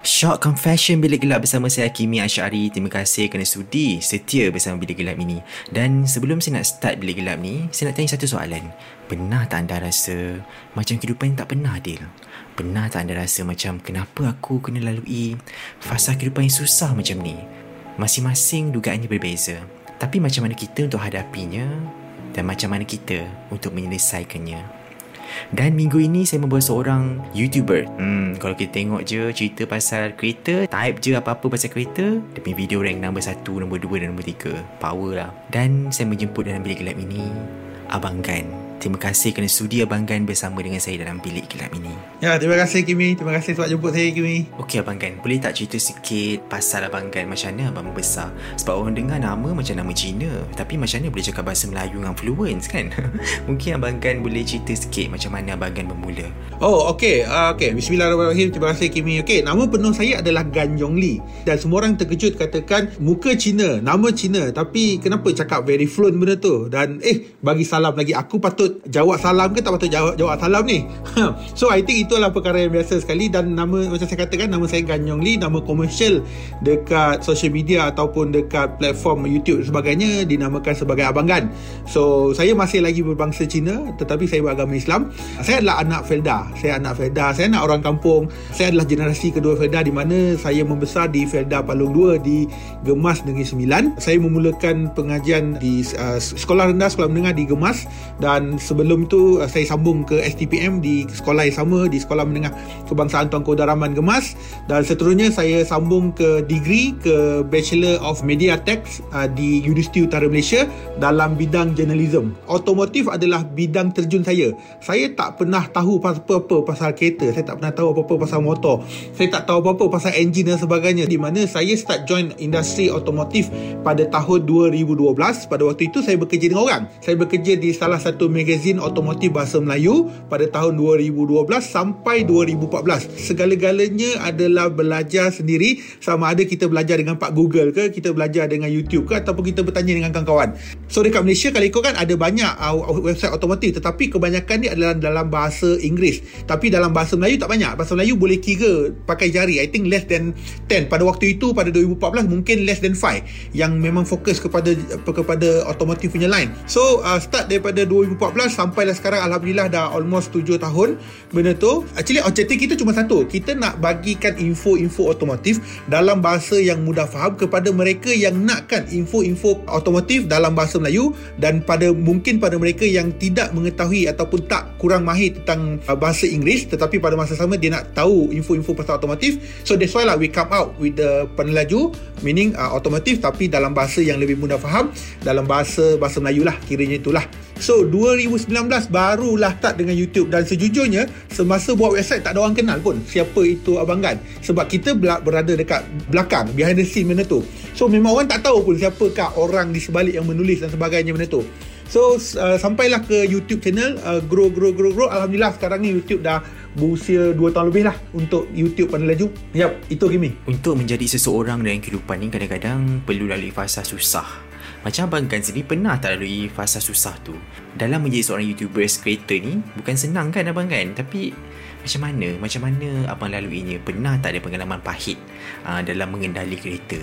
Shock Confession Bilik Gelap bersama saya Kimi Asyari. Terima kasih kerana sudi setia bersama Bilik Gelap ini. Dan sebelum saya nak start Bilik Gelap ni, saya nak tanya satu soalan. Pernah tak anda rasa macam kehidupan tak pernah adil? Pernah tak anda rasa macam kenapa aku kena lalui fasa kehidupan yang susah macam ni? Masing-masing dugaannya berbeza. Tapi macam mana kita untuk hadapinya dan macam mana kita untuk menyelesaikannya? Dan minggu ini saya membawa seorang YouTuber. Hmm, kalau kita tengok je cerita pasal kereta, type je apa-apa pasal kereta, punya video rank nombor 1, nombor 2 dan nombor 3. Power lah. Dan saya menjemput dalam bilik gelap ini Abang Gan. Terima kasih kerana sudi Abang Gan bersama dengan saya dalam bilik gelap ini. Ya, terima kasih Kimi. Terima kasih sebab jemput saya Kimi. Okey Abang Gan, boleh tak cerita sikit pasal Abang Gan macam mana Abang membesar? Sebab orang dengar nama macam nama Cina. Tapi macam mana boleh cakap bahasa Melayu dengan fluent kan? Mungkin Abang Gan boleh cerita sikit macam mana Abang Gan bermula. Oh, okey. Uh, okey. Bismillahirrahmanirrahim. Terima kasih Kimi. Okey, nama penuh saya adalah Gan Yong Li. Dan semua orang terkejut katakan muka Cina, nama Cina. Tapi kenapa cakap very fluent benda tu? Dan eh, bagi salam lagi. Aku patut jawab salam ke tak patut jawab, jawab salam ni? So I think itulah perkara yang biasa sekali dan nama macam saya katakan nama saya Ganyong Lee nama komersial dekat social media ataupun dekat platform YouTube sebagainya dinamakan sebagai Abang Gan. So saya masih lagi berbangsa Cina tetapi saya beragama Islam. Saya adalah anak Felda. Saya anak Felda. Saya anak orang kampung. Saya adalah generasi kedua Felda di mana saya membesar di Felda Palung 2 di Gemas Negeri Sembilan. Saya memulakan pengajian di uh, sekolah rendah sekolah menengah di Gemas dan sebelum tu uh, saya sambung ke STPM di sekolah yang sama di Sekolah Menengah Kebangsaan Tuanku Daraman Gemas dan seterusnya saya sambung ke degree ke Bachelor of Media Tech uh, di Universiti Utara Malaysia dalam bidang journalism. Otomotif adalah bidang terjun saya. Saya tak pernah tahu apa-apa pasal kereta, saya tak pernah tahu apa-apa pasal motor. Saya tak tahu apa-apa pasal enjin dan sebagainya di mana saya start join industri otomotif pada tahun 2012. Pada waktu itu saya bekerja dengan orang. Saya bekerja di salah satu magazine otomotif bahasa Melayu pada tahun 2012 sampai 2014. Segala-galanya adalah belajar sendiri sama ada kita belajar dengan Pak Google ke, kita belajar dengan YouTube ke ataupun kita bertanya dengan kawan-kawan. So dekat Malaysia kalau ikut kan ada banyak uh, website otomotif tetapi kebanyakan ni adalah dalam bahasa Inggeris. Tapi dalam bahasa Melayu tak banyak. Bahasa Melayu boleh kira pakai jari. I think less than 10. Pada waktu itu pada 2014 mungkin less than 5 yang memang fokus kepada kepada otomotif punya line. So uh, start daripada 2014 sampai sampailah sekarang Alhamdulillah dah almost 7 tahun benda tu. Actually objektif kita cuma satu. Kita nak bagikan info-info otomotif dalam bahasa yang mudah faham kepada mereka yang nakkan info-info otomotif dalam bahasa Melayu dan pada mungkin pada mereka yang tidak mengetahui ataupun tak kurang mahir tentang uh, bahasa Inggeris tetapi pada masa sama dia nak tahu info-info pasal otomotif. So that's why lah we come out with the penelaju meaning uh, otomotif tapi dalam bahasa yang lebih mudah faham dalam bahasa bahasa Melayu lah kiranya itulah so 2019 barulah start dengan YouTube. Dan sejujurnya semasa buat website tak ada orang kenal pun siapa itu Abang Gan. Sebab kita berada dekat belakang behind the scene benda tu. So memang orang tak tahu pun siapakah orang di sebalik yang menulis dan sebagainya benda tu. So uh, sampailah ke YouTube channel uh, grow grow grow grow. Alhamdulillah sekarang ni YouTube dah berusia 2 tahun lebih lah untuk YouTube pada laju. Yap itu Kimi. Untuk menjadi seseorang dalam kehidupan ni kadang-kadang perlu lalui fasa susah macam Abang Gan sendiri pernah tak lalui fasa susah tu? Dalam menjadi seorang YouTuber creator ni, bukan senang kan Abang Gan? Tapi macam mana? Macam mana Abang laluinya? Pernah tak ada pengalaman pahit uh, dalam mengendali kereta?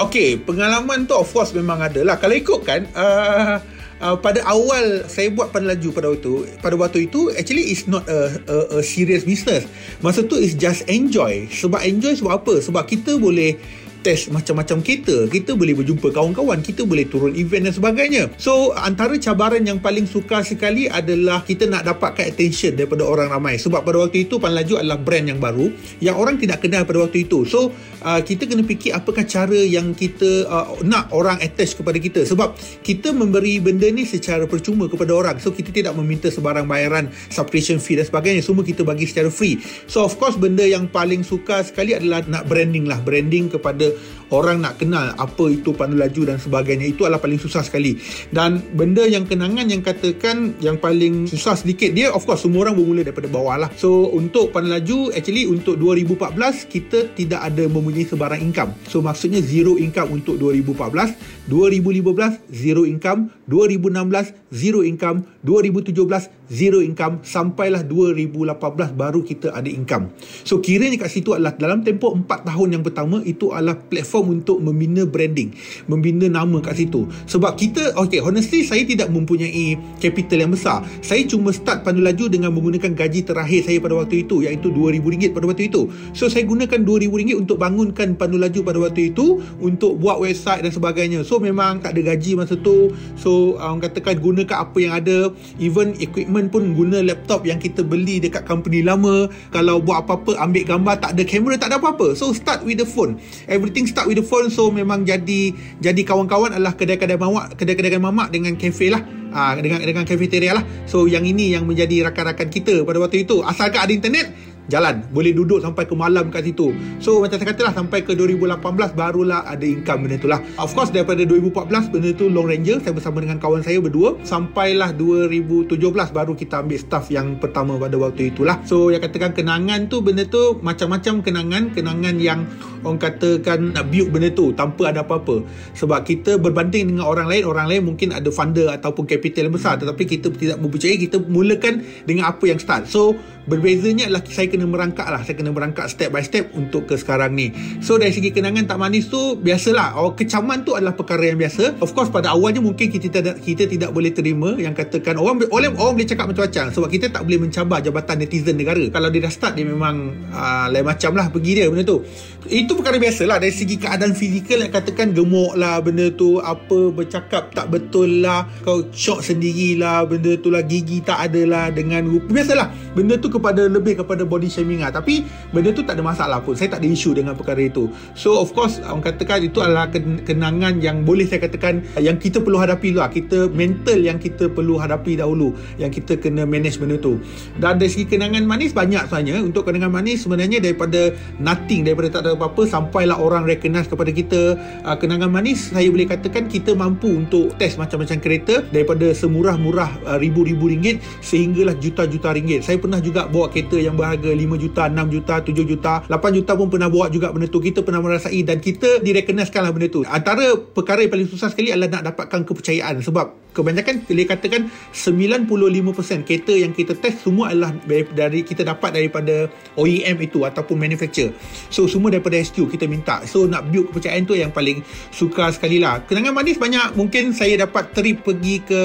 Okay, pengalaman tu of course memang ada lah. Kalau ikut kan, uh, uh, pada awal saya buat penlaju pada waktu pada waktu itu actually is not a, a, a serious business. Masa tu is just enjoy. Sebab enjoy sebab apa? Sebab kita boleh test macam-macam kereta kita boleh berjumpa kawan-kawan kita boleh turun event dan sebagainya. So antara cabaran yang paling sukar sekali adalah kita nak dapatkan attention daripada orang ramai. Sebab pada waktu itu Pan Laju adalah brand yang baru yang orang tidak kenal pada waktu itu. So uh, kita kena fikir apakah cara yang kita uh, nak orang attach kepada kita. Sebab kita memberi benda ni secara percuma kepada orang. So kita tidak meminta sebarang bayaran subscription fee dan sebagainya. Semua kita bagi secara free. So of course benda yang paling suka sekali adalah nak branding lah. Branding kepada orang nak kenal apa itu pandu laju dan sebagainya itu adalah paling susah sekali. Dan benda yang kenangan yang katakan yang paling susah sedikit dia of course semua orang bermula daripada bawah lah. So untuk pandu laju actually untuk 2014 kita tidak ada mempunyai sebarang income. So maksudnya zero income untuk 2014 2015 zero income 2016 zero income 2017 zero income sampailah 2018 baru kita ada income. So kiranya kat situ adalah dalam tempoh 4 tahun yang pertama itu adalah platform untuk membina branding membina nama kat situ. Sebab kita okay honestly saya tidak mempunyai capital yang besar. Saya cuma start pandu laju dengan menggunakan gaji terakhir saya pada waktu itu iaitu RM2,000 pada waktu itu. So saya gunakan RM2,000 untuk bangunkan pandu laju pada waktu itu untuk buat website dan sebagainya. So memang tak ada gaji masa tu. So orang katakan gunakan apa yang ada. Even equipment pun guna laptop yang kita beli dekat company lama. Kalau buat apa-apa ambil gambar tak ada kamera tak ada apa-apa. So start with the phone. Everything start with the phone. So memang jadi jadi kawan-kawan adalah kedai-kedai mamak kedai-kedai mamak dengan kafe lah. Ha, dengan dengan cafeteria lah. So yang ini yang menjadi rakan-rakan kita pada waktu itu. Asalkan ada internet jalan. Boleh duduk sampai ke malam kat situ. So macam saya katalah sampai ke 2018 barulah ada income benda tu lah of course daripada 2014 benda tu long ranger. Saya bersama dengan kawan saya berdua. Sampailah 2017 baru kita ambil staff yang pertama pada waktu itulah. So yang katakan kenangan tu benda tu macam-macam kenangan. Kenangan yang orang katakan nak build benda tu tanpa ada apa-apa. Sebab kita berbanding dengan orang lain orang lain mungkin ada funder ataupun capital yang besar. Tetapi kita tidak mempercayai kita mulakan dengan apa yang start. So berbezanya adalah saya kena merangkak lah. Saya kena merangkak step by step untuk ke sekarang ni. So dari segi kenangan tak manis tu biasalah. Oh, kecaman tu adalah perkara yang biasa. Of course pada awalnya mungkin kita tidak kita tidak boleh terima yang katakan orang orang, orang boleh cakap macam-macam. Sebab kita tak boleh mencabar jabatan netizen negara. Kalau dia dah start dia memang uh, lain macam lah. Pergi dia benda tu. Itu perkara biasa lah dari segi keadaan fizikal yang katakan gemuk lah benda tu. Apa bercakap tak betul lah. Kau shock sendirilah benda tu lah. Gigi tak ada lah dengan biasalah. Benda tu kepada lebih kepada body shaming lah. Tapi benda tu tak ada masalah pun. Saya tak ada isu dengan perkara itu. So of course orang katakan itu adalah kenangan yang boleh saya katakan yang kita perlu hadapi lah. Kita mental yang kita perlu hadapi dahulu. Yang kita kena manage benda tu. Dan dari segi kenangan manis banyak sebenarnya. Untuk kenangan manis sebenarnya daripada nothing daripada tak ada apa-apa sampailah orang recognize kepada kita. Uh, kenangan manis saya boleh katakan kita mampu untuk test macam-macam kereta daripada semurah-murah uh, ribu-ribu ringgit sehinggalah juta-juta ringgit. Saya pernah juga bawa kereta yang berharga 5 juta, 6 juta, 7 juta, 8 juta pun pernah bawa juga benda tu. Kita pernah merasai dan kita direkenaskan lah benda tu. Antara perkara yang paling susah sekali adalah nak dapatkan kepercayaan sebab kebanyakan boleh katakan 95% kereta yang kita test semua adalah dari kita dapat daripada OEM itu ataupun manufacturer. So semua daripada SQ kita minta. So nak build kepercayaan tu yang paling suka sekali lah. Kenangan manis banyak. Mungkin saya dapat trip pergi ke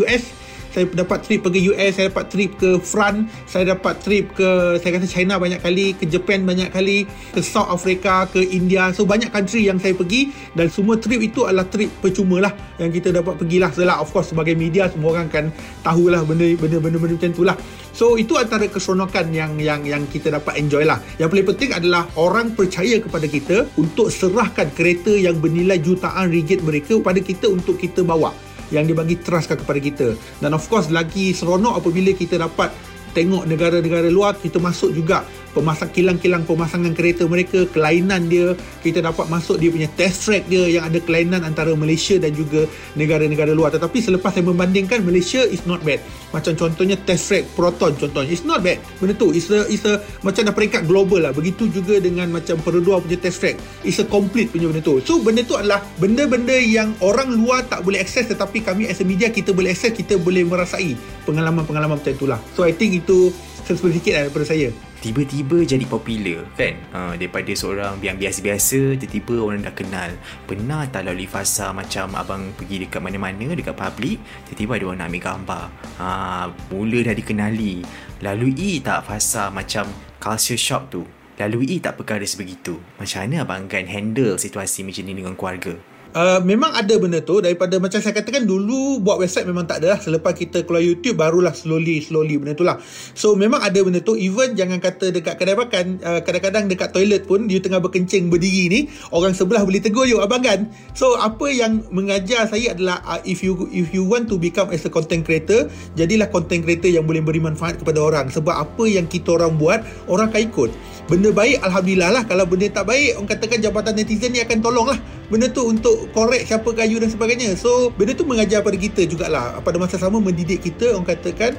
US saya dapat trip pergi US saya dapat trip ke France saya dapat trip ke saya kata China banyak kali ke Japan banyak kali ke South Africa ke India. So banyak country yang saya pergi dan semua trip itu adalah trip percuma lah yang kita dapat pergilah. Setelah of course sebagai media semua orang kan tahulah benda benda benda, benda macam tu lah so itu antara keseronokan yang yang yang kita dapat enjoy lah yang paling penting adalah orang percaya kepada kita untuk serahkan kereta yang bernilai jutaan ringgit mereka kepada kita untuk kita bawa yang dia bagi trustkan kepada kita. Dan of course lagi seronok apabila kita dapat tengok negara-negara luar kita masuk juga pemasang kilang-kilang pemasangan kereta mereka kelainan dia kita dapat masuk dia punya test track dia yang ada kelainan antara Malaysia dan juga negara-negara luar. Tetapi selepas saya membandingkan Malaysia is not bad. Macam contohnya test track Proton contohnya it's not bad. Benda tu it's a, it's a macam dah peringkat global lah. Begitu juga dengan macam Perodua punya test track. It's a complete punya benda tu. So benda tu adalah benda-benda yang orang luar tak boleh akses tetapi kami as a media kita boleh akses kita boleh merasai pengalaman-pengalaman macam itulah so I think itu sedikit lah daripada saya tiba-tiba jadi popular kan? Uh, daripada seorang yang biasa-biasa tiba-tiba orang dah kenal. Pernah tak lalui fasa macam abang pergi dekat mana-mana dekat public tiba-tiba ada orang nak ambil gambar? Uh, mula dah dikenali. Lalui tak fasa macam culture shock tu? Lalui tak perkara sebegitu. Macam mana Abang Gan handle situasi macam ni dengan keluarga? Uh, memang ada benda tu daripada macam saya katakan dulu buat website memang tak ada lah. Selepas kita keluar YouTube barulah slowly slowly benda tu lah. So memang ada benda tu. Even jangan kata dekat kedai makan uh, kadang-kadang dekat toilet pun you tengah berkencing berdiri ni orang sebelah boleh tegur you abang kan so apa yang mengajar saya adalah uh, if you if you want to become as a content creator jadilah content creator yang boleh beri manfaat kepada orang. Sebab apa yang kita orang buat orang akan ikut benda baik Alhamdulillah lah. Kalau benda tak baik orang katakan jabatan netizen ni akan tolong lah. Benda tu untuk correct siapa kayu dan sebagainya. So benda tu mengajar pada kita jugalah. Pada masa sama mendidik kita orang katakan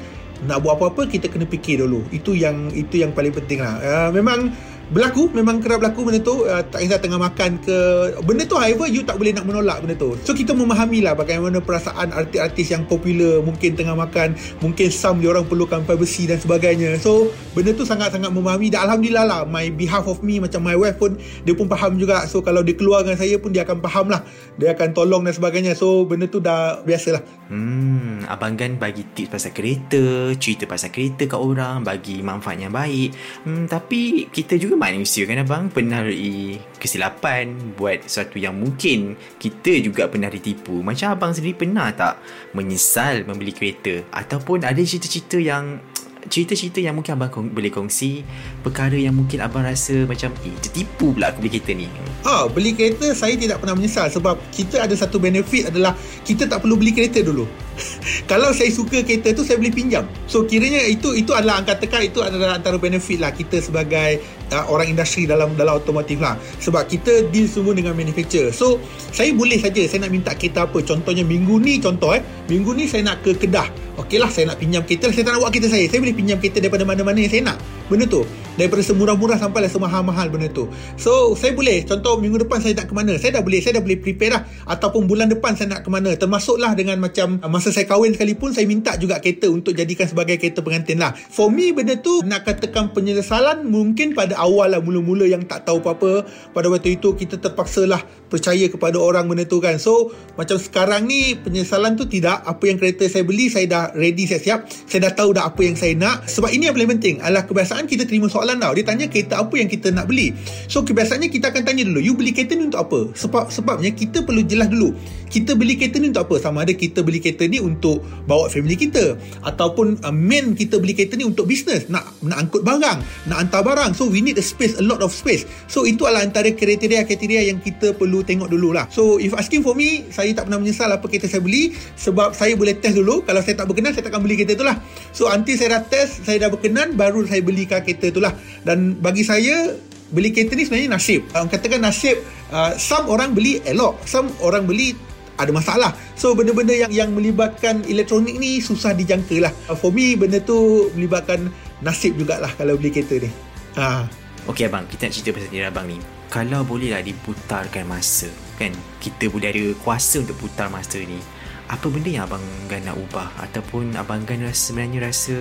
nak buat apa-apa kita kena fikir dulu. Itu yang itu yang paling penting lah. Uh, memang berlaku memang kerap berlaku benda tu uh, tak kisah tengah makan ke. Benda tu however you tak boleh nak menolak benda tu. So kita memahami lah bagaimana perasaan artis-artis yang popular mungkin tengah makan mungkin some dia orang perlukan privacy dan sebagainya. So benda tu sangat-sangat memahami. Dan Alhamdulillah lah my behalf of me macam my wife pun dia pun faham juga. So kalau dia keluar dengan saya pun dia akan faham lah. Dia akan tolong dan sebagainya. So benda tu dah biasa lah. Hmm, Abang Gan bagi tips pasal kereta cerita pasal kereta kat orang bagi manfaat yang baik. Hmm, tapi kita juga manusia kan abang. Pernah lalui kesilapan buat sesuatu yang mungkin kita juga pernah ditipu. Macam abang sendiri pernah tak menyesal membeli kereta? Ataupun ada cerita-cerita yang cerita-cerita yang mungkin abang kong- boleh kongsi? Perkara yang mungkin abang rasa macam eh tertipu pula aku beli kereta ni. Ha, beli kereta saya tidak pernah menyesal sebab kita ada satu benefit adalah kita tak perlu beli kereta dulu. Kalau saya suka kereta tu saya boleh pinjam. So kiranya itu itu adalah angkat tekan itu adalah antara benefit lah kita sebagai uh, orang industri dalam dalam otomotif lah. Sebab kita deal semua dengan manufacturer. So saya boleh saja saya nak minta kereta apa. Contohnya minggu ni contoh eh. Minggu ni saya nak ke Kedah. Okey lah saya nak pinjam kereta. Saya tak nak buat kereta saya. Saya boleh pinjam kereta daripada mana-mana yang saya nak. Benda tu. Daripada semurah-murah sampai lah semahal-mahal benda tu. So saya boleh. Contoh minggu depan saya nak ke mana. Saya dah boleh. Saya dah boleh prepare lah. Ataupun bulan depan saya nak ke mana. Termasuklah dengan macam uh, masa saya kahwin sekalipun saya minta juga kereta untuk jadikan sebagai kereta pengantin lah. For me benda tu nak katakan penyesalan mungkin pada awal lah mula-mula yang tak tahu apa-apa. Pada waktu itu kita terpaksa lah percaya kepada orang benda tu kan. So macam sekarang ni penyesalan tu tidak. Apa yang kereta saya beli saya dah ready siap-siap. Saya dah tahu dah apa yang saya nak. Sebab ini yang paling penting. Adalah kebiasaan kita terima soalan tau. Dia tanya kereta apa yang kita nak beli. So kebiasaannya kita akan tanya dulu. You beli kereta ni untuk apa? Sebab sebabnya kita perlu jelas dulu. Kita beli kereta ni untuk apa? Sama ada kita beli kereta ni untuk bawa family kita. Ataupun uh, main kita beli kereta ni untuk bisnes. Nak nak angkut barang. Nak hantar barang. So we need a space. A lot of space. So itu adalah antara kriteria-kriteria yang kita perlu tengok dulu lah. So if asking for me, saya tak pernah menyesal apa kereta saya beli. Sebab saya boleh test dulu. Kalau saya tak berkenan, saya takkan beli kereta tu lah. So until saya dah test, saya dah berkenan, baru saya belikan kereta tu lah. Dan bagi saya, beli kereta ni sebenarnya nasib. Orang katakan nasib, uh, some orang beli elok. Some orang beli ada masalah. So benda-benda yang yang melibatkan elektronik ni susah dijangka lah. For me benda tu melibatkan nasib jugalah kalau beli kereta ni. Ha. Okey abang, kita nak cerita pasal diri abang ni. Kalau bolehlah diputarkan masa, kan? Kita boleh ada kuasa untuk putar masa ni. Apa benda yang abang Gan nak ubah ataupun abang Gan rasa, sebenarnya rasa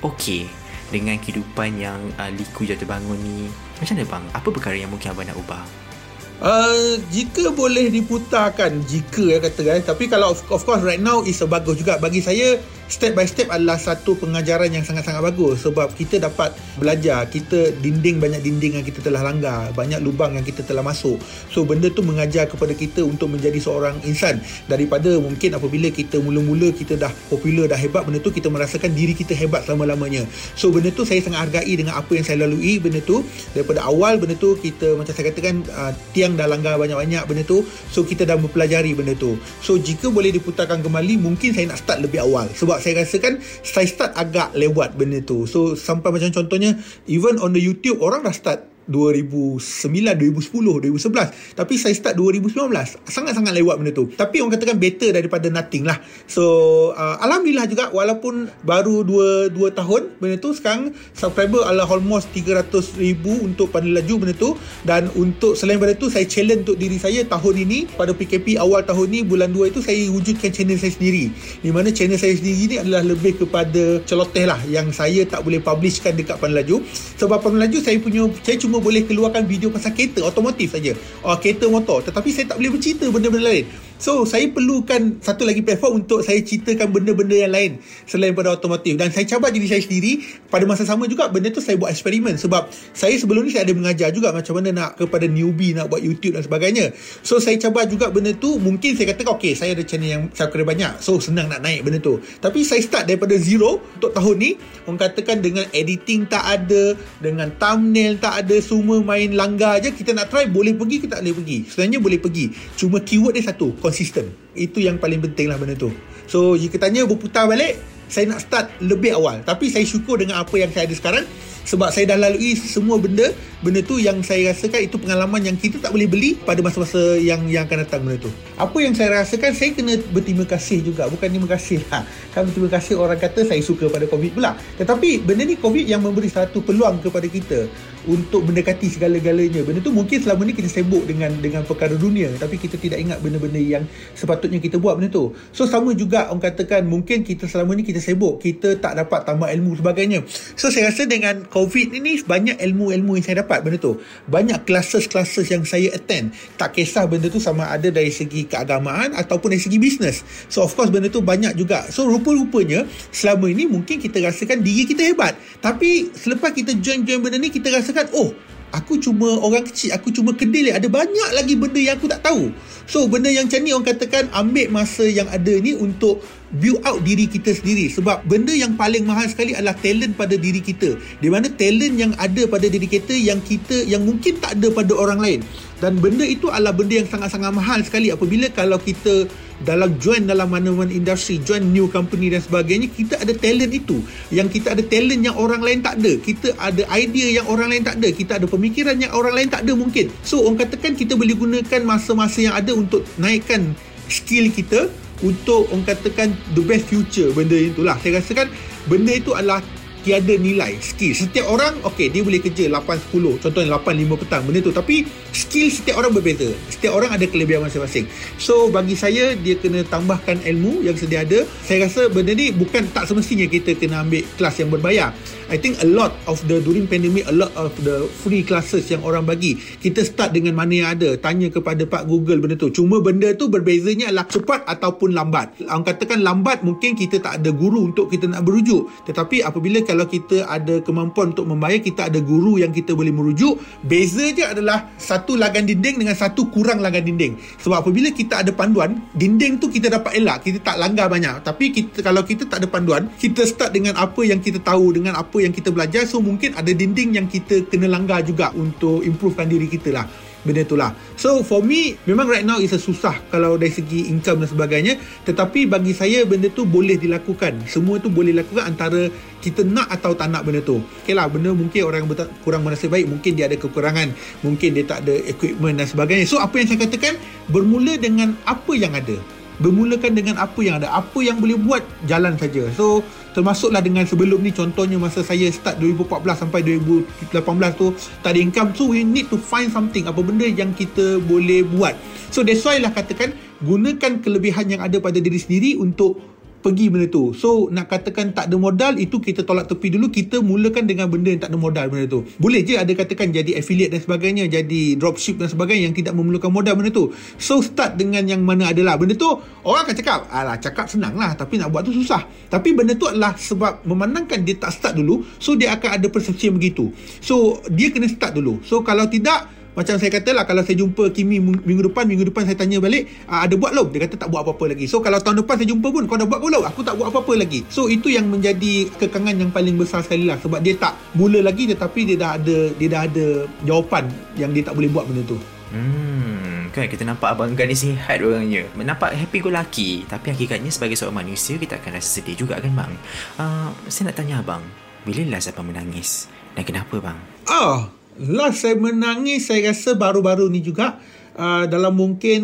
okey dengan kehidupan yang uh, liku jatuh bangun ni. Macam mana bang? Apa perkara yang mungkin abang nak ubah? Uh, jika boleh diputarkan jika ya kata kan. Tapi kalau of, of course right now is bagus juga. Bagi saya step by step adalah satu pengajaran yang sangat-sangat bagus sebab kita dapat belajar. Kita dinding banyak dinding yang kita telah langgar banyak lubang yang kita telah masuk. So benda tu mengajar kepada kita untuk menjadi seorang insan. Daripada mungkin apabila kita mula-mula kita dah popular dah hebat benda tu kita merasakan diri kita hebat selama-lamanya. So benda tu saya sangat hargai dengan apa yang saya lalui. Benda tu daripada awal benda tu kita macam saya katakan uh, tiang dah langgar banyak-banyak benda tu. So kita dah mempelajari benda tu. So jika boleh diputarkan kembali mungkin saya nak start lebih awal sebab saya rasakan saya start agak lewat benda tu. So sampai macam contohnya even on the YouTube orang dah start 2009, 2010, 2011 Tapi saya start 2019 Sangat-sangat lewat benda tu. Tapi orang katakan better daripada nothing lah. So uh, Alhamdulillah juga Walaupun baru 2, 2 tahun benda tu Sekarang subscriber adalah almost 300 ribu Untuk pada laju benda tu. Dan untuk selain daripada tu Saya challenge untuk diri saya Tahun ini Pada PKP awal tahun ni Bulan 2 itu Saya wujudkan channel saya sendiri. Di mana channel saya sendiri ni Adalah lebih kepada celoteh lah Yang saya tak boleh publishkan Dekat Laju Sebab Laju saya punya Saya cuma boleh keluarkan video pasal kereta otomotif saja. Oh, kereta motor. Tetapi saya tak boleh bercerita benda-benda lain. So saya perlukan satu lagi platform untuk saya ceritakan benda-benda yang lain selain pada otomotif dan saya cabar diri saya sendiri pada masa sama juga benda tu saya buat eksperimen sebab saya sebelum ni saya ada mengajar juga macam mana nak kepada newbie nak buat YouTube dan sebagainya. So saya cabar juga benda tu mungkin saya kata okay saya ada channel yang subscriber banyak so senang nak naik benda tu. Tapi saya start daripada zero untuk tahun ni orang katakan dengan editing tak ada dengan thumbnail tak ada semua main langgar je kita nak try boleh pergi ke tak boleh pergi. Sebenarnya boleh pergi. Cuma keyword dia satu konsisten. Itu yang paling penting lah benda tu. So jika tanya berputar balik, saya nak start lebih awal. Tapi saya syukur dengan apa yang saya ada sekarang sebab saya dah lalui semua benda benda tu yang saya rasakan itu pengalaman yang kita tak boleh beli pada masa-masa yang yang akan datang benda tu. Apa yang saya rasakan saya kena berterima kasih juga bukan terima kasih. Lah kan berterima kasih orang kata saya suka pada covid pula. Tetapi benda ni covid yang memberi satu peluang kepada kita untuk mendekati segala-galanya. Benda tu mungkin selama ni kita sibuk dengan dengan perkara dunia tapi kita tidak ingat benda-benda yang sepatutnya kita buat benda tu. So sama juga orang katakan mungkin kita selama ni kita sibuk kita tak dapat tambah ilmu sebagainya. So saya rasa dengan COVID ini banyak ilmu-ilmu yang saya dapat benda tu. Banyak classes-classes yang saya attend. Tak kisah benda tu sama ada dari segi keagamaan ataupun dari segi bisnes. So of course benda tu banyak juga. So rupa-rupanya selama ini mungkin kita rasakan diri kita hebat. Tapi selepas kita join-join benda ni kita rasakan oh aku cuma orang kecil, aku cuma kedil ada banyak lagi benda yang aku tak tahu. So benda yang macam ni orang katakan ambil masa yang ada ni untuk build out diri kita sendiri. Sebab benda yang paling mahal sekali adalah talent pada diri kita. Di mana talent yang ada pada diri kita yang kita yang mungkin tak ada pada orang lain. Dan benda itu adalah benda yang sangat-sangat mahal sekali apabila kalau kita dalam join dalam mana-mana industri join new company dan sebagainya kita ada talent itu. Yang kita ada talent yang orang lain tak ada. Kita ada idea yang orang lain tak ada. Kita ada pemikiran yang orang lain tak ada mungkin. So orang katakan kita boleh gunakan masa-masa yang ada untuk naikkan skill kita untuk orang katakan the best future benda itulah. Saya rasakan benda itu adalah tiada nilai skill. Setiap orang okey dia boleh kerja 8 10 contohnya 8 5 petang benda tu. Tapi skill setiap orang berbeza. Setiap orang ada kelebihan masing-masing. So bagi saya dia kena tambahkan ilmu yang sedia ada. Saya rasa benda ni bukan tak semestinya kita kena ambil kelas yang berbayar. I think a lot of the during pandemic a lot of the free classes yang orang bagi kita start dengan mana yang ada. Tanya kepada Pak Google benda tu. Cuma benda tu berbezanya adalah cepat ataupun lambat. Orang katakan lambat mungkin kita tak ada guru untuk kita nak berujuk. Tetapi apabila kalau kita ada kemampuan untuk membayar kita ada guru yang kita boleh merujuk beza je adalah satu lagan dinding dengan satu kurang lagan dinding. Sebab apabila kita ada panduan dinding tu kita dapat elak kita tak langgar banyak. Tapi kita kalau kita tak ada panduan kita start dengan apa yang kita tahu dengan apa yang kita belajar so mungkin ada dinding yang kita kena langgar juga untuk improvekan diri kita lah benda itulah so for me memang right now is a susah kalau dari segi income dan sebagainya. Tetapi bagi saya benda tu boleh dilakukan. Semua tu boleh dilakukan antara kita nak atau tak nak benda tu. Ok lah benda mungkin orang yang kurang bernasib baik mungkin dia ada kekurangan. Mungkin dia tak ada equipment dan sebagainya. So apa yang saya katakan bermula dengan apa yang ada bermulakan dengan apa yang ada. Apa yang boleh buat jalan saja. So termasuklah dengan sebelum ni contohnya masa saya start 2014 sampai 2018 tu tak ada income. So we need to find something apa benda yang kita boleh buat. So that's why lah katakan gunakan kelebihan yang ada pada diri sendiri untuk pergi benda tu. So nak katakan tak ada modal itu kita tolak tepi dulu kita mulakan dengan benda yang tak ada modal benda tu. Boleh je ada katakan jadi affiliate dan sebagainya, jadi dropship dan sebagainya yang tidak memerlukan modal benda tu. So start dengan yang mana adalah benda tu orang akan cakap, alah cakap senang lah tapi nak buat tu susah. Tapi benda tu adalah sebab memandangkan dia tak start dulu so dia akan ada persepsi begitu. So dia kena start dulu. So kalau tidak macam saya kata lah kalau saya jumpa Kimi minggu depan minggu depan saya tanya balik uh, ada buat belum dia kata tak buat apa-apa lagi so kalau tahun depan saya jumpa pun kau dah buat belum aku tak buat apa-apa lagi so itu yang menjadi kekangan yang paling besar sekali lah sebab dia tak mula lagi tetapi dia dah ada dia dah ada jawapan yang dia tak boleh buat benda tu Hmm, kan kita nampak abang Gan ni sihat orangnya. Nampak happy go lucky. Tapi hakikatnya sebagai seorang manusia, kita akan rasa sedih juga kan bang? Uh, saya nak tanya abang, bila last abang menangis? Dan kenapa bang? Oh, last saya menangis saya rasa baru-baru ni juga uh, dalam mungkin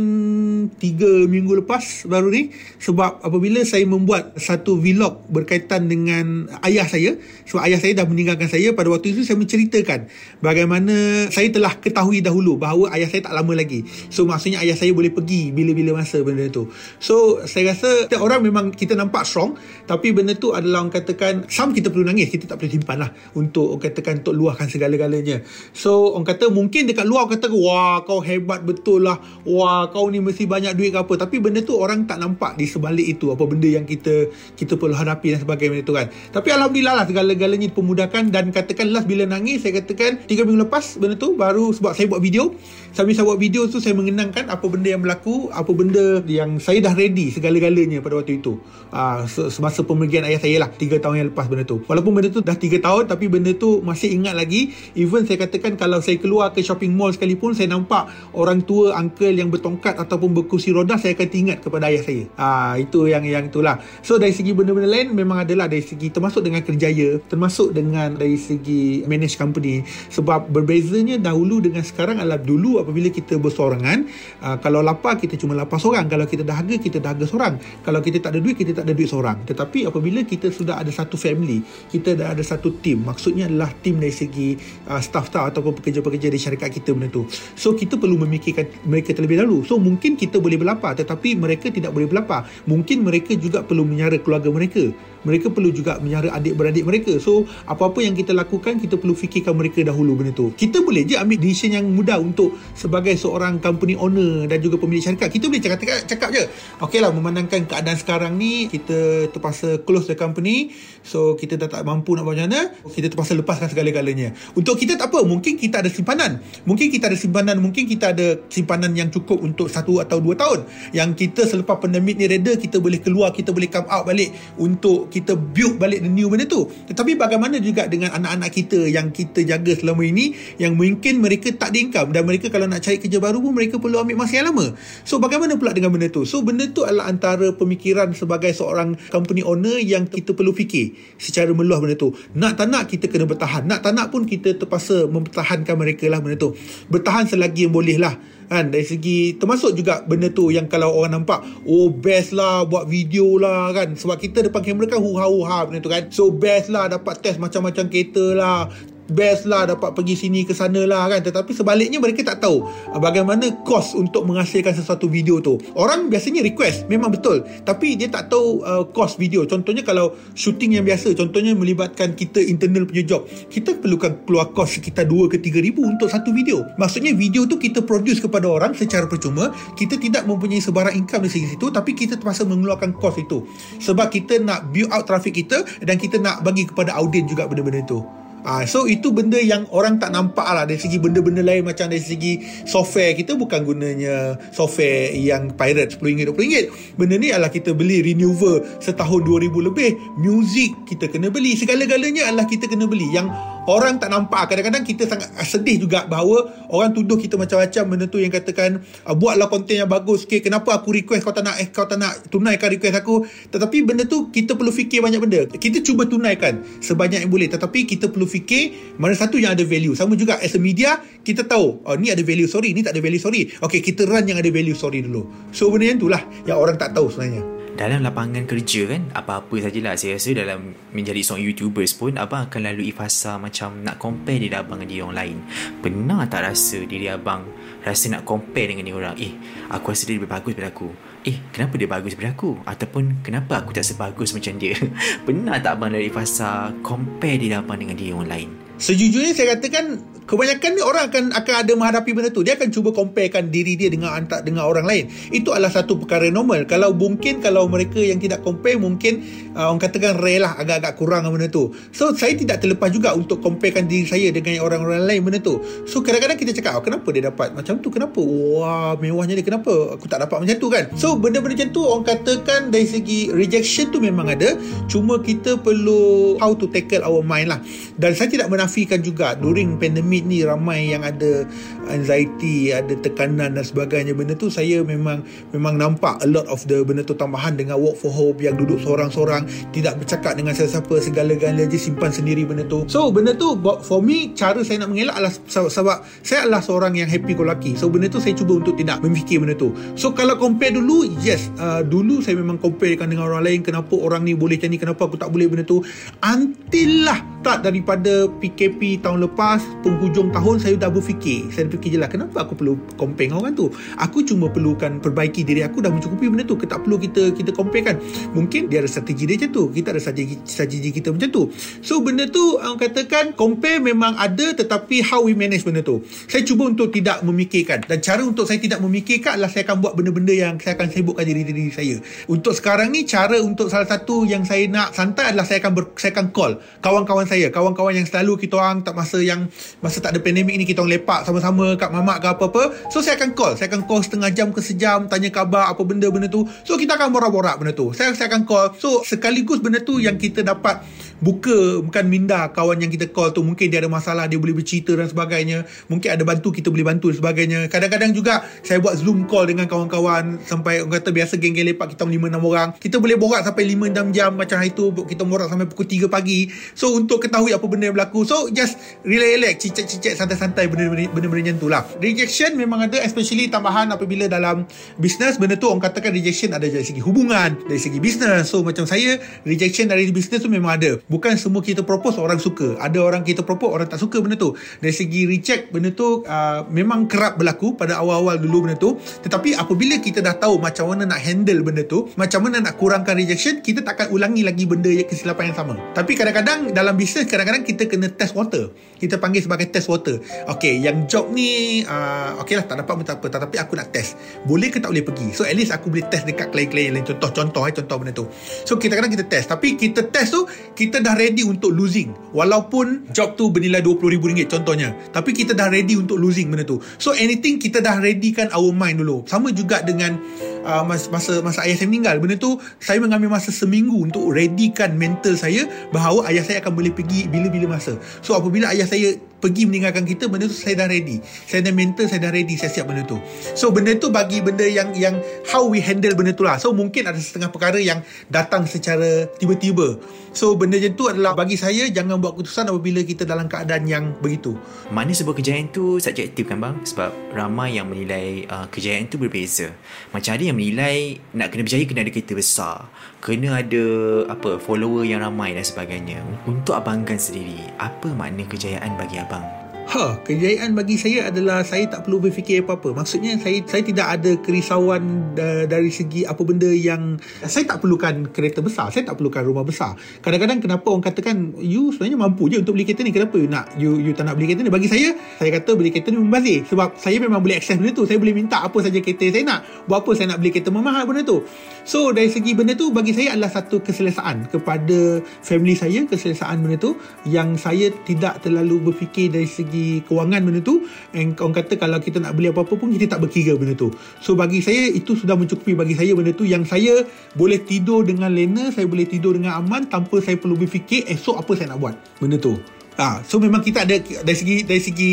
3 minggu lepas baru ni sebab apabila saya membuat satu vlog berkaitan dengan ayah saya sebab ayah saya dah meninggalkan saya pada waktu itu saya menceritakan bagaimana saya telah ketahui dahulu bahawa ayah saya tak lama lagi. So maksudnya ayah saya boleh pergi bila-bila masa benda tu. So saya rasa setiap orang memang kita nampak strong tapi benda tu adalah orang katakan some kita perlu nangis kita tak boleh simpan lah untuk orang katakan untuk luahkan segala-galanya. So orang kata mungkin dekat luar orang kata wah kau hebat betul betul lah. Wah kau ni mesti banyak duit ke apa. Tapi benda tu orang tak nampak di sebalik itu. Apa benda yang kita kita perlu hadapi dan sebagainya itu kan. Tapi Alhamdulillah lah segala-galanya pemudahkan dan katakan last bila nangis saya katakan 3 minggu lepas benda tu baru sebab saya buat video sambil saya buat video tu saya mengenangkan apa benda yang berlaku apa benda yang saya dah ready segala-galanya pada waktu itu. Uh, semasa pemergian ayah saya lah 3 tahun yang lepas benda tu. Walaupun benda tu dah 3 tahun tapi benda tu masih ingat lagi. Even saya katakan kalau saya keluar ke shopping mall sekalipun saya nampak orang tua uncle yang bertongkat ataupun berkursi roda saya akan ingat kepada ayah saya. Uh, itu yang yang itulah so dari segi benda-benda lain memang adalah dari segi termasuk dengan kerjaya termasuk dengan dari segi manage company. Sebab berbezanya dahulu dengan sekarang adalah dulu apabila kita bersorangan uh, kalau lapar kita cuma lapar seorang. Kalau kita dahaga kita dahaga seorang. Kalau kita tak ada duit kita tak ada duit seorang. Tetapi apabila kita sudah ada satu family kita dah ada satu team maksudnya adalah team dari segi uh, staff-staff ataupun pekerja-pekerja di syarikat kita benda tu. So kita perlu memikirkan mereka terlebih dahulu. So mungkin kita boleh berlapar tetapi mereka tidak boleh berlapar. Mungkin mereka juga perlu menyara keluarga mereka mereka perlu juga menyara adik-beradik mereka. So apa-apa yang kita lakukan kita perlu fikirkan mereka dahulu benda tu. Kita boleh je ambil decision yang mudah untuk sebagai seorang company owner dan juga pemilik syarikat. Kita boleh cakap, cakap, cakap je. Ok lah memandangkan keadaan sekarang ni kita terpaksa close the company. So kita dah tak mampu nak buat macam mana kita terpaksa lepaskan segala-galanya. Untuk kita tak apa mungkin kita ada simpanan. Mungkin kita ada simpanan mungkin kita ada simpanan yang cukup untuk satu atau dua tahun. Yang kita selepas pandemik ni reda kita boleh keluar kita boleh come out balik untuk kita build balik the new benda tu. Tetapi bagaimana juga dengan anak-anak kita yang kita jaga selama ini yang mungkin mereka tak ada income dan mereka kalau nak cari kerja baru pun mereka perlu ambil masa yang lama. So bagaimana pula dengan benda tu? So benda tu adalah antara pemikiran sebagai seorang company owner yang kita perlu fikir secara meluah benda tu. Nak tak nak kita kena bertahan. Nak tak nak pun kita terpaksa mempertahankan mereka lah benda tu. Bertahan selagi yang boleh lah kan dari segi termasuk juga benda tu yang kalau orang nampak oh best lah buat video lah kan. Sebab kita depan kamera kan huha-huha benda tu kan. So best lah dapat test macam-macam kereta lah best lah dapat pergi sini ke sana lah kan. Tetapi sebaliknya mereka tak tahu ah, bagaimana kos untuk menghasilkan sesuatu video tu. Orang biasanya request memang betul. Tapi dia tak tahu uh, kos video. Contohnya kalau shooting yang biasa contohnya melibatkan kita internal punya job. Kita perlukan keluar kos sekitar 2 ke 3 ribu untuk satu video. Maksudnya video tu kita produce kepada orang secara percuma. Kita tidak mempunyai sebarang income dari segi situ tapi kita terpaksa mengeluarkan kos itu. Sebab kita nak build out traffic kita dan kita nak bagi kepada audien juga benda-benda itu Ah, so itu benda yang orang tak nampak lah dari segi benda-benda lain macam dari segi software. Kita bukan gunanya software yang pirate RM10 RM20 benda ni adalah kita beli renewal setahun 2000 lebih. Music kita kena beli. Segala-galanya adalah kita kena beli. Yang orang tak nampak. Kadang-kadang kita sangat sedih juga bahawa orang tuduh kita macam-macam benda tu yang katakan uh, buatlah konten yang bagus sikit. Kenapa aku request kau tak nak eh, kau tak nak tunaikan request aku? Tetapi benda tu kita perlu fikir banyak benda. Kita cuba tunaikan sebanyak yang boleh. Tetapi kita perlu fikir mana satu yang ada value. Sama juga as a media kita tahu oh, ni ada value story ni tak ada value story ok kita run yang ada value story dulu. So benda yang tu lah yang orang tak tahu sebenarnya dalam lapangan kerja kan apa-apa sajalah. Saya rasa dalam menjadi seorang YouTubers pun abang akan lalui fasa macam nak compare diri abang dengan diri orang lain. Pernah tak rasa diri abang rasa nak compare dengan diri orang? Eh aku rasa dia lebih bagus daripada aku. Eh kenapa dia bagus daripada aku? Ataupun kenapa aku tak sebagus macam dia? Pernah tak abang lalui fasa compare diri abang dengan diri orang lain? Sejujurnya saya katakan kebanyakan ni orang akan akan ada menghadapi benda tu. Dia akan cuba comparekan diri dia dengan antar dengan orang lain. Itu adalah satu perkara normal. Kalau mungkin kalau mereka yang tidak compare mungkin uh, orang katakan rare lah agak-agak kurang benda tu. So saya tidak terlepas juga untuk comparekan diri saya dengan orang-orang lain benda tu. So kadang-kadang kita cakap oh, kenapa dia dapat macam tu? Kenapa? Wah mewahnya dia kenapa? Aku tak dapat macam tu kan? So benda-benda macam tu orang katakan dari segi rejection tu memang ada. Cuma kita perlu how to tackle our mind lah. Dan saya tidak menafik menafikan juga during pandemik ni ramai yang ada anxiety, ada tekanan dan sebagainya. Benda tu saya memang memang nampak a lot of the benda tu tambahan dengan work for home yang duduk seorang-seorang, tidak bercakap dengan siapa-siapa, segala-galanya je simpan sendiri benda tu. So benda tu for me cara saya nak mengelak adalah sebab saya adalah seorang yang happy go lucky. So benda tu saya cuba untuk tidak memikir benda tu. So kalau compare dulu, yes, uh, dulu saya memang compare dengan orang lain kenapa orang ni boleh macam ni, kenapa aku tak boleh benda tu. Until lah start daripada PKP tahun lepas penghujung tahun saya dah berfikir. Saya fikir je lah kenapa aku perlu compare orang tu? Aku cuma perlukan perbaiki diri aku dah mencukupi benda tu tak perlu kita kita compare kan? Mungkin dia ada strategi dia macam tu kita ada strategi, strategi kita macam tu. So benda tu orang katakan compare memang ada tetapi how we manage benda tu. Saya cuba untuk tidak memikirkan. Dan cara untuk saya tidak memikirkan adalah saya akan buat benda-benda yang saya akan sibukkan diri diri saya. Untuk sekarang ni cara untuk salah satu yang saya nak santai adalah saya akan ber, saya akan call kawan-kawan saya. Kawan-kawan yang selalu kita orang tak masa yang masa tak ada pandemik ni kita orang lepak sama-sama kat mamak ke apa-apa. So saya akan call. Saya akan call setengah jam ke sejam tanya khabar apa benda-benda tu. So kita akan borak-borak benda tu. Saya saya akan call. So sekaligus benda tu yang kita dapat buka bukan minda kawan yang kita call tu. Mungkin dia ada masalah dia boleh bercerita dan sebagainya. Mungkin ada bantu kita boleh bantu dan sebagainya. Kadang-kadang juga saya buat zoom call dengan kawan-kawan sampai orang kata biasa geng-geng lepak kita 5-6 orang. Kita boleh borak sampai 5-6 jam macam hari tu. Kita borak sampai pukul 3 pagi. So untuk ketahui apa benda yang berlaku so just relax cicit-cicit santai-santai. Benda-benda macam tu lah. Rejection memang ada especially tambahan apabila dalam business. Benda tu orang katakan rejection ada dari segi hubungan dari segi business. So macam saya rejection dari business tu memang ada bukan semua kita propose orang suka. Ada orang kita propose orang tak suka benda tu. Dari segi reject benda tu uh, memang kerap berlaku pada awal-awal dulu benda tu. Tetapi apabila kita dah tahu macam mana nak handle benda tu macam mana nak kurangkan rejection kita takkan ulangi lagi benda yang kesilapan yang sama. Tapi kadang-kadang dalam bisnes kadang-kadang kita kena test water. Kita panggil sebagai test water. Ok yang job ni uh, ok lah tak dapat pun tak apa. Tetapi aku nak test. Boleh ke tak boleh pergi? So at least aku boleh test dekat klien-klien lain. Contoh-contoh eh, contoh benda tu. So kita kadang kita test. Tapi kita test tu kita dah ready untuk losing. Walaupun job tu bernilai RM20,000 contohnya. Tapi kita dah ready untuk losing benda tu. So anything kita dah ready kan our mind dulu. Sama juga dengan uh, masa, masa ayah saya meninggal. Benda tu saya mengambil masa seminggu untuk readykan mental saya bahawa ayah saya akan boleh pergi bila-bila masa. So apabila ayah saya pergi meninggalkan kita benda tu saya dah ready. Saya dah mental saya dah ready saya siap benda tu. So benda tu bagi benda yang yang how we handle benda tu lah. So mungkin ada setengah perkara yang datang secara tiba-tiba. So benda macam tu adalah bagi saya jangan buat keputusan apabila kita dalam keadaan yang begitu. Mana sebuah kejayaan tu subjektif kan bang. Sebab ramai yang menilai uh, kejayaan tu berbeza. Macam ada yang menilai nak kena berjaya kena ada kereta besar kena ada apa follower yang ramai dan sebagainya untuk abangkan sendiri apa makna kejayaan bagi abang abang? Ha, kejayaan bagi saya adalah saya tak perlu berfikir apa-apa. Maksudnya saya saya tidak ada kerisauan da, dari segi apa benda yang saya tak perlukan kereta besar, saya tak perlukan rumah besar. Kadang-kadang kenapa orang katakan you sebenarnya mampu je untuk beli kereta ni, kenapa you nak you you tak nak beli kereta ni? Bagi saya, saya kata beli kereta ni membazir sebab saya memang boleh akses benda tu. Saya boleh minta apa saja kereta saya nak. Buat apa saya nak beli kereta mahal benda tu. So dari segi benda tu bagi saya adalah satu keselesaan kepada family saya, keselesaan benda tu yang saya tidak terlalu berfikir dari segi segi kewangan benda tu and orang kata kalau kita nak beli apa-apa pun kita tak berkira benda tu. So bagi saya itu sudah mencukupi bagi saya benda tu. Yang saya boleh tidur dengan lena saya boleh tidur dengan aman tanpa saya perlu berfikir esok apa saya nak buat benda tu. Ha, so memang kita ada dari segi dari segi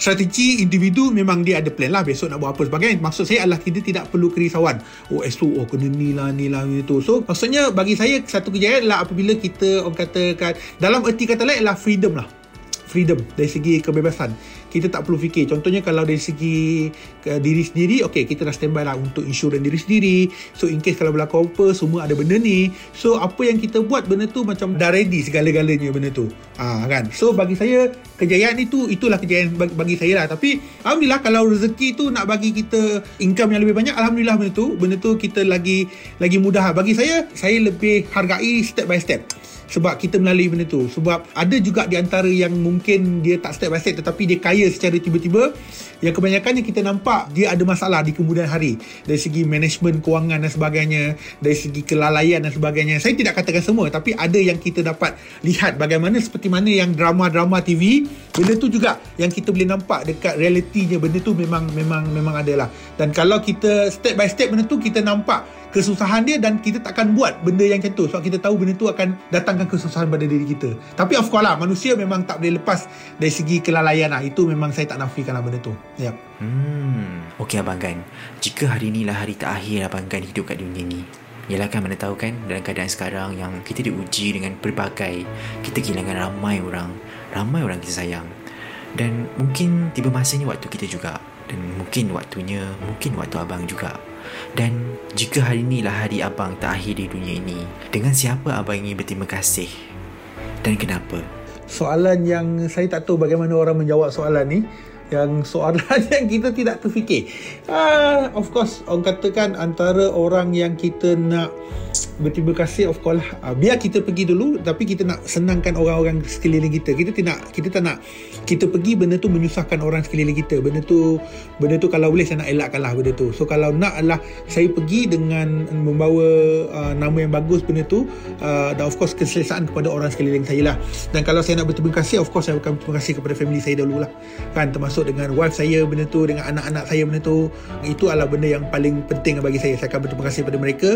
strategi individu memang dia ada plan lah besok nak buat apa sebagainya. Maksud saya adalah kita tidak perlu kerisauan. Oh esok oh kena ni lah ni lah ni tu. So maksudnya bagi saya satu kejayaan adalah apabila kita orang katakan dalam erti kata lain adalah freedom lah freedom dari segi kebebasan. Kita tak perlu fikir. Contohnya kalau dari segi uh, diri sendiri okay kita dah standby lah untuk insurans diri sendiri. So in case kalau berlaku apa semua ada benda ni. So apa yang kita buat benda tu macam dah ready segala-galanya benda tu. Ha, kan? So bagi saya kejayaan itu itulah kejayaan bagi, bagi saya lah. Tapi Alhamdulillah kalau rezeki tu nak bagi kita income yang lebih banyak Alhamdulillah benda tu benda tu kita lagi lagi mudah. Bagi saya saya lebih hargai step by step sebab kita melalui benda tu. Sebab ada juga di antara yang mungkin dia tak step by step tetapi dia kaya secara tiba-tiba yang kebanyakannya kita nampak dia ada masalah di kemudian hari. Dari segi management kewangan dan sebagainya dari segi kelalaian dan sebagainya. Saya tidak katakan semua tapi ada yang kita dapat lihat bagaimana seperti mana yang drama-drama TV benda tu juga yang kita boleh nampak dekat realitinya. Benda tu memang memang memang adalah. Dan kalau kita step by step benda tu kita nampak kesusahan dia dan kita takkan buat benda yang macam tu. Sebab kita tahu benda tu akan datangkan kesusahan pada diri kita. Tapi of course lah manusia memang tak boleh lepas dari segi kelalaian lah. Itu memang saya tak nafikan lah benda tu. Yep. hmm. Ok Abang Gan. Jika hari ni lah hari terakhir Abang Gan hidup kat dunia ni Yalah kan mana tahu kan dalam keadaan sekarang yang kita diuji dengan berbagai kita kehilangan ramai orang. Ramai orang kita sayang. Dan mungkin tiba masanya waktu kita juga. Dan mungkin waktunya mungkin waktu abang juga dan jika hari inilah hari abang terakhir di dunia ini, dengan siapa abang ingin berterima kasih? Dan kenapa? soalan yang saya tak tahu bagaimana orang menjawab soalan ni yang soalan yang kita tidak terfikir uh, of course orang katakan antara orang yang kita nak berterima kasih of course lah. Uh, biar kita pergi dulu tapi kita nak senangkan orang-orang sekeliling kita. Kita tidak kita tak nak kita pergi benda tu menyusahkan orang sekeliling kita. Benda tu benda tu kalau boleh saya nak elakkan lah benda tu. So kalau nak adalah saya pergi dengan membawa uh, nama yang bagus benda tu uh, dan of course keselesaan kepada orang sekeliling saya lah. Dan kalau saya nak berterima kasih of course saya akan berterima kasih kepada family saya dulu lah. Kan termasuk dengan wife saya benda tu dengan anak-anak saya benda tu. Itu adalah benda yang paling penting bagi saya. Saya akan berterima kasih kepada mereka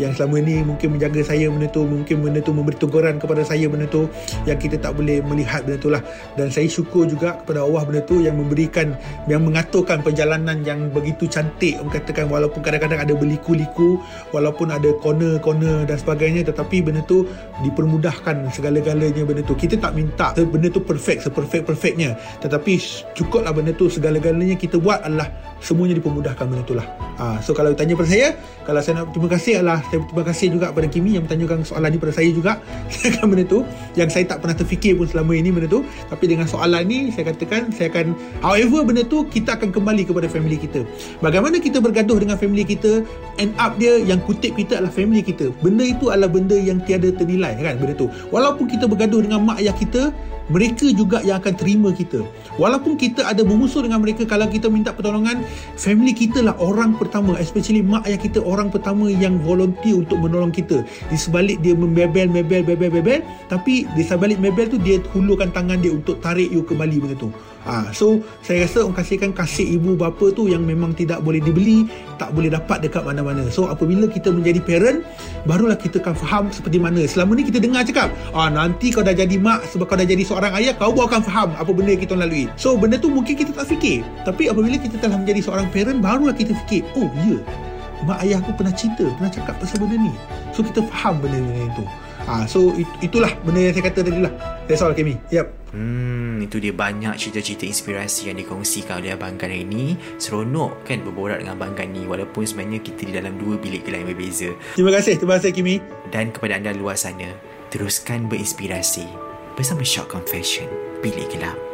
yang selama ni mungkin menjaga saya benda tu mungkin benda tu memberi teguran kepada saya benda tu yang kita tak boleh melihat benda tu lah. Dan saya syukur juga kepada Allah benda tu yang memberikan yang mengaturkan perjalanan yang begitu cantik orang katakan walaupun kadang-kadang ada berliku-liku walaupun ada corner-corner dan sebagainya tetapi benda tu dipermudahkan segala-galanya benda tu. Kita tak minta benda tu perfect seperfect-perfectnya tetapi cukuplah benda tu segala-galanya kita buat adalah semuanya dipermudahkan benda tu lah. Ha, so kalau tanya pada saya kalau saya nak terima kasih adalah saya terima kasih juga kepada Kimi yang bertanyakan soalan ni pada saya juga. Akan benda tu yang saya tak pernah terfikir pun selama ini benda tu. Tapi dengan soalan ni saya katakan saya akan however benda tu kita akan kembali kepada family kita. Bagaimana kita bergaduh dengan family kita end up dia yang kutip kita adalah family kita. Benda itu adalah benda yang tiada ternilai kan benda tu. Walaupun kita bergaduh dengan mak ayah kita mereka juga yang akan terima kita. Walaupun kita ada bermusuh dengan mereka kalau kita minta pertolongan family kita lah orang pertama especially mak ayah kita orang pertama yang volunteer untuk menolong kita. Di sebalik dia membebel mebel bebel bebel tapi di sebalik mebel tu dia hulurkan tangan dia untuk tarik you kembali benda tu Ha, so saya rasa orang kasihkan kasih ibu bapa tu yang memang tidak boleh dibeli, tak boleh dapat dekat mana-mana. So apabila kita menjadi parent, barulah kita akan faham seperti mana. Selama ni kita dengar cakap, ah nanti kau dah jadi mak sebab kau dah jadi seorang ayah, kau baru akan faham apa benda yang kita lalui. So benda tu mungkin kita tak fikir. Tapi apabila kita telah menjadi seorang parent, barulah kita fikir, oh ya, yeah, mak ayah aku pernah cerita, pernah cakap pasal benda ni. So kita faham benda-benda itu. Ha, so it, itulah benda yang saya kata tadi lah. That's all Kemi. Yep. Hmm, itu dia banyak cerita-cerita inspirasi yang dikongsikan oleh Abang Gan hari ini. Seronok kan berborak dengan Abang Gan ni walaupun sebenarnya kita di dalam dua bilik gelap yang berbeza. Terima kasih, terima kasih Kimi. Dan kepada anda luar sana, teruskan berinspirasi bersama Shock Confession, Bilik Gelap.